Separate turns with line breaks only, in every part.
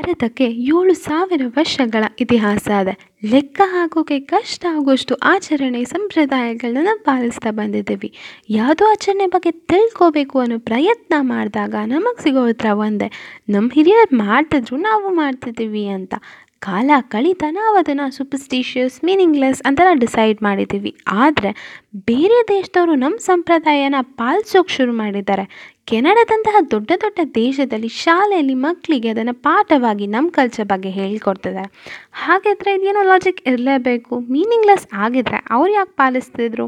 ಭಾರತಕ್ಕೆ ಏಳು ಸಾವಿರ ವರ್ಷಗಳ ಇತಿಹಾಸ ಇದೆ ಲೆಕ್ಕ ಹಾಕೋಕೆ ಕಷ್ಟ ಆಗುವಷ್ಟು ಆಚರಣೆ ಸಂಪ್ರದಾಯಗಳನ್ನ ಪಾಲಿಸ್ತಾ ಬಂದಿದ್ದೀವಿ. ಯಾವುದೋ ಆಚರಣೆ ಬಗ್ಗೆ ತಿಳ್ಕೋಬೇಕು ಅನ್ನೋ ಪ್ರಯತ್ನ ಮಾಡಿದಾಗ ನಮಗೆ ಸಿಗೋ ಹತ್ರ ಒಂದೇ. ನಮ್ಮ ಹಿರಿಯರು ಮಾಡ್ತಿದ್ರು, ನಾವು ಮಾಡ್ತಿದ್ದೀವಿ ಅಂತ. ಕಾಲ ಕಳೀತಾ ನಾವು ಅದನ್ನು ಸೂಪರ್ಸ್ಟಿಷಿಯಸ್ ಮೀನಿಂಗ್ಲೆಸ್ ಅಂತೆಲ್ಲ ಡಿಸೈಡ್ ಮಾಡಿದ್ದೀವಿ. ಆದರೆ ಬೇರೆ ದೇಶದವರು ನಮ್ಮ ಸಂಪ್ರದಾಯನ ಪಾಲಿಸೋಕೆ ಶುರು ಮಾಡಿದ್ದಾರೆ. ಕೆನಡಾದಂತಹ ದೊಡ್ಡ ದೊಡ್ಡ ದೇಶದಲ್ಲಿ ಶಾಲೆಯಲ್ಲಿ ಮಕ್ಕಳಿಗೆ ಅದನ್ನು ಪಾಠವಾಗಿ ನಮ್ಮ ಕಲ್ಚರ್ ಬಗ್ಗೆ ಹೇಳಿಕೊಡ್ತಿದ್ದಾರೆ ಹಾಗಿದ್ರೆ ಇದೇನೋ ಲಾಜಿಕ್ ಇರಲೇಬೇಕು. ಮೀನಿಂಗ್ಲೆಸ್ ಆಗಿದ್ರೆ ಅವ್ರು ಯಾಕೆ ಪಾಲಿಸ್ತಿದ್ರು?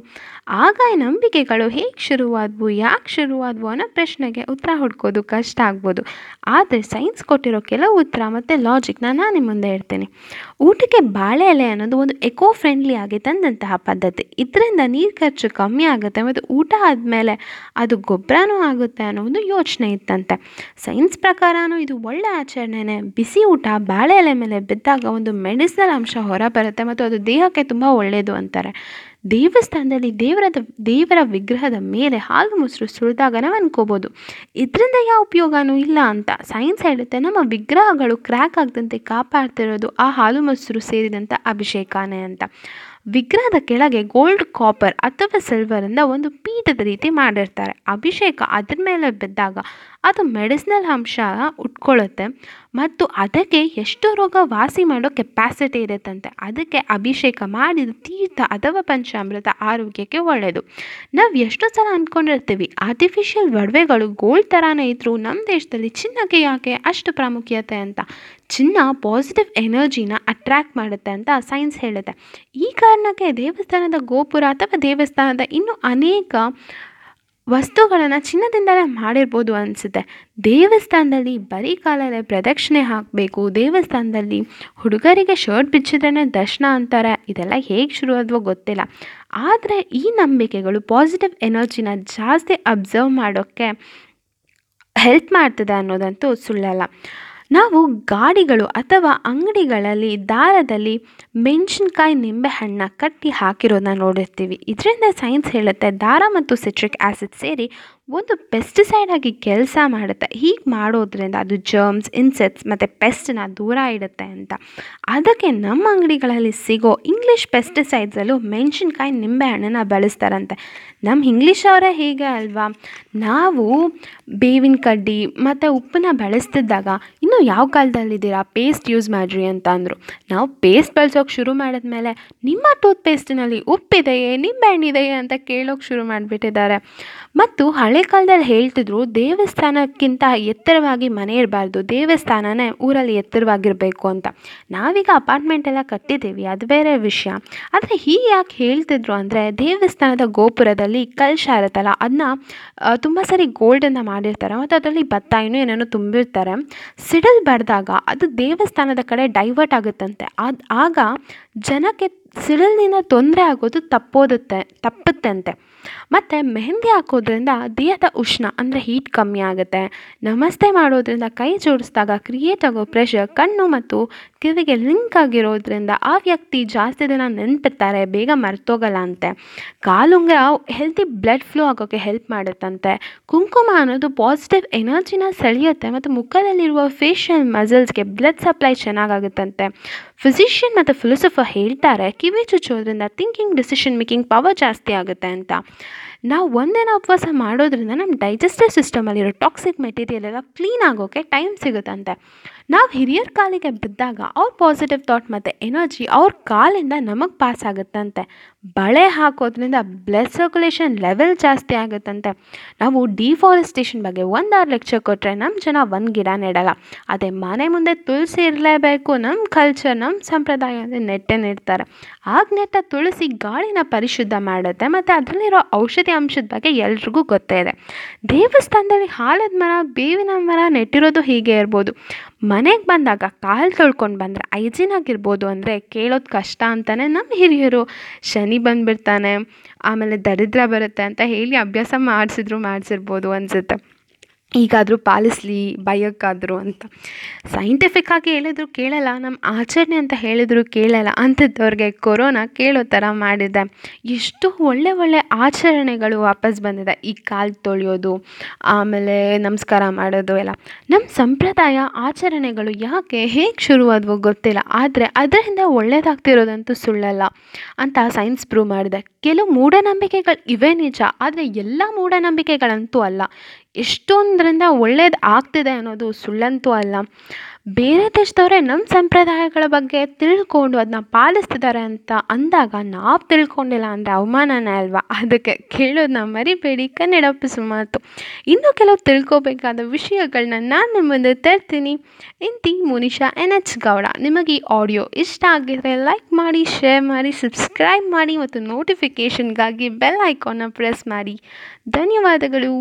ಆಗ ನಂಬಿಕೆಗಳು ಹೇಗೆ ಶುರುವಾದವು, ಯಾಕೆ ಶುರುವಾದವು ಅನ್ನೋ ಪ್ರಶ್ನೆಗೆ ಉತ್ತರ ಹುಡ್ಕೋದು ಕಷ್ಟ ಆಗ್ಬೋದು. ಆದರೆ ಸೈನ್ಸ್ ಕೊಟ್ಟಿರೋ ಕೆಲವು ಉತ್ತರ ಮತ್ತು ಲಾಜಿಕ್ನ ನಾನು ನಿಮ್ಮ ಮುಂದೆ ಇಡ್ತೀನಿ ಊಟಕ್ಕೆ ಬಾಳೆ ಎಲೆ ಅನ್ನೋದು ಒಂದು ಎಕೋ ಫ್ರೆಂಡ್ಲಿ ಆಗಿ ತಂದಂತಹ ಪದ್ಧತಿ. ಇದರಿಂದ ನೀರು ಖರ್ಚು ಕಮ್ಮಿ ಆಗುತ್ತೆ ಮತ್ತು ಊಟ ಆದಮೇಲೆ ಅದು ಗೊಬ್ಬರನೂ ಆಗುತ್ತೆ. ಅನ್ನೋ ಒಂದು ಯೋಚನೆ ಇತ್ತಂತೆ. ಸೈನ್ಸ್ ಪ್ರಕಾರನೂ ಇದು ಒಳ್ಳೆ ಆಚರಣೆನೇ. ಬಿಸಿ ಊಟ, ಬಾಳೆ ಎಲೆ ಮೇಲೆ ಬಿದ್ದಾಗ ಒಂದು ಮೆಡಿಸಿನಲ್ ಅಂಶ ಹೊರ ಬರುತ್ತೆ ಮತ್ತು ಅದು ದೇಹಕ್ಕೆ ತುಂಬ ಒಳ್ಳೆಯದು ಅಂತಾರೆ. ದೇವಸ್ಥಾನದಲ್ಲಿ ದೇವರದ ದೇವರ ವಿಗ್ರಹದ ಮೇಲೆ ಹಾಲು ಮೊಸರು ಸುರಿದಾಗ ನಾವು ಅನ್ಕೋಬೋದು. ಇದರಿಂದ ಯಾವ ಉಪಯೋಗನೂ ಇಲ್ಲ ಅಂತ. ಸೈನ್ಸ್ ಹೇಳುತ್ತೆ, ನಮ್ಮ ವಿಗ್ರಹಗಳು ಕ್ರ್ಯಾಕ್ ಆಗದಂತೆ ಕಾಪಾಡ್ತಿರೋದು ಆ ಹಾಲು ಮೊಸರು ಸೇರಿದಂಥ ಅಭಿಷೇಕಾನೇ ಅಂತ. ವಿಗ್ರಹದ ಕೆಳಗೆ ಗೋಲ್ಡ್ ಕಾಪರ್ ಅಥವಾ ಸಿಲ್ವರಿಂದ ಒಂದು ಪೀಠದ ರೀತಿ ಮಾಡಿರ್ತಾರೆ. ಅಭಿಷೇಕ ಅದರ ಮೇಲೆ ಬಿದ್ದಾಗ ಅದು ಮೆಡಿಸಿನಲ್ ಅಂಶ ಉಟ್ಕೊಳ್ಳುತ್ತೆ ಮತ್ತು ಅದಕ್ಕೆ ಎಷ್ಟು ರೋಗ ವಾಸಿ ಮಾಡೋ ಕೆಪ್ಯಾಸಿಟಿ ಇರುತ್ತಂತೆ. ಅದಕ್ಕೆ ಅಭಿಷೇಕ ಮಾಡಿದ ತೀರ್ಥ ಅಥವಾ ಪಂಚಾಮೃತ ಆರೋಗ್ಯಕ್ಕೆ ಒಳ್ಳೆಯದು. ನಾವು ಎಷ್ಟೋ ಸಲ ಅಂದ್ಕೊಂಡಿರ್ತೀವಿ ಆರ್ಟಿಫಿಷಿಯಲ್ ಒಡವೆಗಳು ಗೋಲ್ಡ್ ಥರನೇ ಇದ್ದರೂ ನಮ್ಮ ದೇಶದಲ್ಲಿ ಚಿನ್ನಕ್ಕೆ ಯಾಕೆ ಅಷ್ಟು ಪ್ರಾಮುಖ್ಯತೆ ಅಂತ. ಚಿನ್ನ ಪಾಸಿಟಿವ್ ಎನರ್ಜಿನ ಅಟ್ರ್ಯಾಕ್ಟ್ ಮಾಡುತ್ತೆ ಅಂತ ಸೈನ್ಸ್ ಹೇಳುತ್ತೆ. ಈ ಕಾರಣಕ್ಕೆ ದೇವಸ್ಥಾನದ ಗೋಪುರ ಅಥವಾ ದೇವಸ್ಥಾನದ ಇನ್ನೂ ಅನೇಕ ವಸ್ತುಗಳನ್ನು ಚಿನ್ನದಿಂದಲೇ ಮಾಡಿರ್ಬೋದು ಅನಿಸುತ್ತೆ. ದೇವಸ್ಥಾನದಲ್ಲಿ ಬರೀ ಕಾಲಲ್ಲೇ ಪ್ರದಕ್ಷಿಣೆ ಹಾಕಬೇಕು, ದೇವಸ್ಥಾನದಲ್ಲಿ ಹುಡುಗರಿಗೆ ಶರ್ಟ್ ಬಿಚ್ಚಿದ್ರೆ ದರ್ಶನ ಅಂತಾರೆ, ಇದೆಲ್ಲ ಹೇಗೆ ಶುರು ಆದ್ವೋ ಗೊತ್ತಿಲ್ಲ. ಆದರೆ ಈ ನಂಬಿಕೆಗಳು ಪಾಸಿಟಿವ್ ಎನರ್ಜಿನ ಜಾಸ್ತಿ ಅಬ್ಸರ್ವ್ ಮಾಡೋಕ್ಕೆ ಹೆಲ್ಪ್ ಮಾಡ್ತದೆ ಅನ್ನೋದಂತೂ ಸುಳ್ಳಲ್ಲ. ನಾವು ಗಾಡಿಗಳು ಅಥವಾ ಅಂಗಡಿಗಳಲ್ಲಿ, ದಾರದಲ್ಲಿ ಮೆಣಸಿನ್ಕಾಯಿ ನಿಂಬೆಹಣ್ಣ ಕಟ್ಟಿ ಹಾಕಿರೋದನ್ನ ನೋಡಿರ್ತೀವಿ. ಇದರಿಂದ ಸೈನ್ಸ್ ಹೇಳುತ್ತೆ, ದಾರ ಮತ್ತು ಸಿಟ್ರಿಕ್ ಆ್ಯಸಿಡ್ ಸೇರಿ ಒಂದು ಪೆಸ್ಟಿಸೈಡ್ ಆಗಿ ಕೆಲಸ ಮಾಡುತ್ತೆ. ಹೀಗೆ ಮಾಡೋದ್ರಿಂದ ಅದು ಜರ್ಮ್ಸ್ ಇನ್ಸೆಕ್ಟ್ಸ್ ಮತ್ತು ಪೆಸ್ಟನ್ನ ದೂರ ಇಡುತ್ತೆ ಅಂತ. ಅದಕ್ಕೆ ನಮ್ಮ ಅಂಗಡಿಗಳಲ್ಲಿ ಸಿಗೋ ಇಂಗ್ಲೀಷ್ ಪೆಸ್ಟಿಸೈಡ್ಸಲ್ಲೂ ಮೆಣಸಿನ್ಕಾಯಿ ನಿಂಬೆಹಣ್ಣನ್ನು ಬಳಸ್ತಾರಂತೆ. ನಮ್ಮ ಇಂಗ್ಲೀಷ್ ಅವರೇ ಹೀಗೆ ಅಲ್ವಾ? ನಾವು ಬೇವಿನ ಕಡ್ಡಿ ಮತ್ತು ಉಪ್ಪನ್ನ ಬಳಸ್ತಿದ್ದಾಗ ಇನ್ನೂ ಯಾವ ಕಾಲದಲ್ಲಿದ್ದೀರಾ? ಪೇಸ್ಟ್ ಯೂಸ್ ಮಾಡಿರಿ ಅಂತ ಅಂದರು. ನಾವು ಪೇಸ್ಟ್ ಬಳಸೋಕೆ ಶುರು ಮಾಡಿದ್ಮೇಲೆ ನಿಮ್ಮ ಟೂತ್ ಪೇಸ್ಟಿನಲ್ಲಿ ಉಪ್ಪಿದೆಯೇ ನಿಂಬೆಹಣ್ಣಿದೆಯೇ ಅಂತ ಕೇಳೋಕೆ ಶುರು ಮಾಡಿಬಿಟ್ಟಿದ್ದಾರೆ. ಮತ್ತು ಹಳೆ ಕಾಲದಲ್ಲಿ ಹೇಳ್ತಿದ್ರು, ದೇವಸ್ಥಾನಕ್ಕಿಂತ ಎತ್ತರವಾಗಿ ಮನೆ ಇರಬಾರ್ದು, ದೇವಸ್ಥಾನನೇ ಊರಲ್ಲಿ ಎತ್ತರವಾಗಿರಬೇಕು ಅಂತ. ನಾವೀಗ ಅಪಾರ್ಟ್ಮೆಂಟ್ ಎಲ್ಲ ಕಟ್ಟಿದ್ದೀವಿ, ಅದು ಬೇರೆ ವಿಷಯ. ಆದರೆ ಹೀಗೆ ಯಾಕೆ ಹೇಳ್ತಿದ್ರು ಅಂದರೆ, ದೇವಸ್ಥಾನದ ಗೋಪುರದಲ್ಲಿ ಕಲಶ ಇರುತ್ತಲ್ಲ ಅದನ್ನ ತುಂಬ ಸರಿ ಗೋಲ್ಡನ್ನು ಮಾಡಿರ್ತಾರೆ, ಮತ್ತು ಅದರಲ್ಲಿ ಭತ್ತ ಇನ್ನೂ ಏನೇನೋ ತುಂಬಿರ್ತಾರೆ. ಬಡಿದಾಗ ಅದು ದೇವಸ್ಥಾನದ ಕಡೆ ಡೈವರ್ಟ್ ಆಗುತ್ತಂತೆ. ಅದು ಆಗ ಜನಕ್ಕೆ ಸಿಡಿಲಿನಿಂದ ತೊಂದರೆ ಆಗೋದು ತಪ್ಪೋದುತ್ತೆ, ತಪ್ಪುತ್ತಂತೆ. ಮತ್ತು ಮೆಹಂದಿ ಹಾಕೋದ್ರಿಂದ ದೇಹದ ಉಷ್ಣ ಅಂದರೆ ಹೀಟ್ ಕಮ್ಮಿ ಆಗುತ್ತೆ. ನಮಸ್ತೆ ಮಾಡೋದ್ರಿಂದ ಕೈ ಜೋಡಿಸಿದಾಗ ಕ್ರಿಯೇಟ್ ಆಗೋ ಪ್ರೆಷರ್ ಕಣ್ಣು ಮತ್ತು ಕಿವಿಗೆ ಲಿಂಕ್ ಆಗಿರೋದ್ರಿಂದ ಆ ವ್ಯಕ್ತಿ ಜಾಸ್ತಿ ದಿನ ನೆನ್ಪಿರ್ತಾರೆ, ಬೇಗ ಮರ್ತೋಗಲ್ಲ ಅಂತೆ. ಕಾಲುಂಗುರ ಹೆಲ್ತಿ ಬ್ಲಡ್ ಫ್ಲೋ ಆಗೋಕ್ಕೆ ಹೆಲ್ಪ್ ಮಾಡುತ್ತಂತೆ. ಕುಂಕುಮ ಅನ್ನೋದು ಪಾಸಿಟಿವ್ ಎನರ್ಜಿನ ಸೆಳೆಯುತ್ತೆ ಮತ್ತು ಮುಖದಲ್ಲಿರುವ ಫೇಶಿಯಲ್ ಮಸಲ್ಸ್ಗೆ ಬ್ಲಡ್ ಸಪ್ಲೈ ಚೆನ್ನಾಗಾಗುತ್ತಂತೆ. ಫಿಸಿಷಿಯನ್ ಮತ್ತು ಫಿಲೋಸಫರ್ ಹೇಳ್ತಾರೆ ಕಿವಿ ಚುಚ್ಚೋದ್ರಿಂದ ಥಿಂಕಿಂಗ್ ಡಿಸಿಷನ್ ಮೇಕಿಂಗ್ ಪವರ್ ಜಾಸ್ತಿ ಆಗುತ್ತೆ ಅಂತ. ನಾವು ಒಂದಿನ ಉಪವಾಸ ಮಾಡೋದ್ರಿಂದ ನಮ್ಮ ಡೈಜೆಸ್ಟಿವ್ ಸಿಸ್ಟಮಲ್ಲಿರೋ ಟಾಕ್ಸಿಕ್ ಮೆಟೀರಿಯಲ್ ಎಲ್ಲ ಕ್ಲೀನ್ ಆಗೋಕ್ಕೆ ಟೈಮ್ ಸಿಗುತ್ತಂತೆ. ನಾವು ಹಿರಿಯರ ಕಾಲಿಗೆ ಬಿದ್ದಾಗ ಅವ್ರ ಪಾಸಿಟಿವ್ ಥಾಟ್ ಮತ್ತು ಎನರ್ಜಿ ಅವ್ರ ಕಾಲಿಂದ ನಮಗೆ ಪಾಸ್ ಆಗುತ್ತಂತೆ. ಬಳೆ ಹಾಕೋದ್ರಿಂದ ಬ್ಲಡ್ ಸರ್ಕ್ಯುಲೇಷನ್ ಲೆವೆಲ್ ಜಾಸ್ತಿ ಆಗುತ್ತಂತೆ. ನಾವು ಡಿಫಾರೆಸ್ಟೇಷನ್ ಬಗ್ಗೆ ಒಂದಾರು ಲೆಕ್ಚರ್ ಕೊಟ್ಟರೆ ನಮ್ಮ ಜನ ಒಂದು ಗಿಡ ನೆಡಲ್ಲ. ಅದೇ ಮನೆ ಮುಂದೆ ತುಳಸಿ ಇರಲೇಬೇಕು ನಮ್ಮ ಕಲ್ಚರ್ ನಮ್ಮ ಸಂಪ್ರದಾಯ ಅಂದರೆ ನೆಟ್ಟೆ ನೆಡ್ತಾರೆ. ಆಗ ನೆಟ್ಟ ತುಳಸಿ ಗಾಳಿನ ಪರಿಶುದ್ಧ ಮಾಡುತ್ತೆ, ಮತ್ತು ಅದರಲ್ಲಿರೋ ಔಷಧಿ ಅಂಶದ ಬಗ್ಗೆ ಎಲ್ರಿಗೂ ಗೊತ್ತೇ ಇದೆ. ದೇವಸ್ಥಾನದಲ್ಲಿ ಹಾಲದ ಮರ, ಬೇವಿನ ಮರ ನೆಟ್ಟಿರೋದು ಹೀಗೆ ಇರ್ಬೋದು. ಮನೆಗೆ ಬಂದಾಗ ಕಾಲು ತೊಳ್ಕೊಂಡು ಬಂದರೆ ಐಜಿನ್ ಆಗಿರ್ಬೋದು ಅಂದರೆ ಕೇಳೋದು ಕಷ್ಟ ಅಂತಲೇ ನಮ್ಮ ಹಿರಿಯರು. ಶನಿ ಬಂದುಬಿಡ್ತಾನೆ, ಆಮೇಲೆ ದರಿದ್ರ ಬರುತ್ತೆ ಅಂತ ಹೇಳಿ ಅಭ್ಯಾಸ ಮಾಡಿಸಿದ್ರು, ಮಾಡಿಸಿರ್ಬೋದು ಅನಿಸುತ್ತೆ. ಈಗಾದರೂ ಪಾಲಿಸಲಿ ಭಯಕ್ಕಾದ್ರು ಅಂತ. ಸೈಂಟಿಫಿಕ್ ಆಗಿ ಹೇಳಿದ್ರು ಕೇಳಲ್ಲ ನಮ್ಮ ಆಚರಣೆ ಅಂತ ಹೇಳಿದ್ರು ಕೇಳಲ್ಲ. ಅಂಥದ್ದವ್ರಿಗೆ ಕೊರೋನಾ ಕೇಳೋ ಥರ ಮಾಡಿದೆ. ಎಷ್ಟು ಒಳ್ಳೆ ಒಳ್ಳೆ ಆಚರಣೆಗಳು ವಾಪಸ್ ಬಂದಿದೆ. ಈ ಕಾಲು ತೊಳೆಯೋದು, ಆಮೇಲೆ ನಮಸ್ಕಾರ ಮಾಡೋದು ಎಲ್ಲ. ನಮ್ಮ ಸಂಪ್ರದಾಯ ಆಚರಣೆಗಳು ಯಾಕೆ ಹೇಗೆ ಶುರುವಾದವು ಗೊತ್ತಿಲ್ಲ. ಆದರೆ ಅದರಿಂದ ಒಳ್ಳೇದಾಗ್ತಿರೋದಂತೂ ಸುಳ್ಳಲ್ಲ ಅಂತ ಸೈನ್ಸ್ ಪ್ರೂವ್ ಮಾಡಿದೆ. ಕೆಲವು ಮೂಢನಂಬಿಕೆಗಳು ಇವೆ ನಿಜ, ಆದರೆ ಎಲ್ಲ ಮೂಢನಂಬಿಕೆಗಳಂತೂ ಅಲ್ಲ. ಎಷ್ಟೊಂದರಿಂದ ಒಳ್ಳೇದು ಆಗ್ತಿದೆ ಅನ್ನೋದು ಸುಳ್ಳಂತೂ ಅಲ್ಲ. ಬೇರೆ ದೇಶದವರೇ ನಮ್ಮ ಸಂಪ್ರದಾಯಗಳ ಬಗ್ಗೆ ತಿಳ್ಕೊಂಡು ಅದನ್ನ ಪಾಲಿಸ್ತಿದ್ದಾರೆ ಅಂತ ಅಂದಾಗ ನಾವು ತಿಳ್ಕೊಂಡಿಲ್ಲ ಅಂದರೆ ಅವಮಾನನೇ ಅಲ್ವಾ? ಅದಕ್ಕೆ ಕೇಳೋದನ್ನ ಮರಿಬೇಡಿ. ಕನ್ನಡ ಮಾತು. ಇನ್ನೂ ಕೆಲವು ತಿಳ್ಕೊಬೇಕಾದ ವಿಷಯಗಳನ್ನ ನಾನು ನಿಮ್ಮ ಮುಂದೆ ತರ್ತೀನಿ. ಇಂತಿ ಮುನಿಷಾ ಎನ್ ಎಚ್ ಗೌಡ. ನಿಮಗೆ ಈ ಆಡಿಯೋ ಇಷ್ಟ ಆಗಿದ್ರೆ ಲೈಕ್ ಮಾಡಿ, ಶೇರ್ ಮಾಡಿ, ಸಬ್ಸ್ಕ್ರೈಬ್ ಮಾಡಿ ಮತ್ತು ನೋಟಿಫಿಕೇಷನ್ಗಾಗಿ ಬೆಲ್ ಐಕಾನ್ನ ಪ್ರೆಸ್ ಮಾಡಿ. ಧನ್ಯವಾದಗಳು.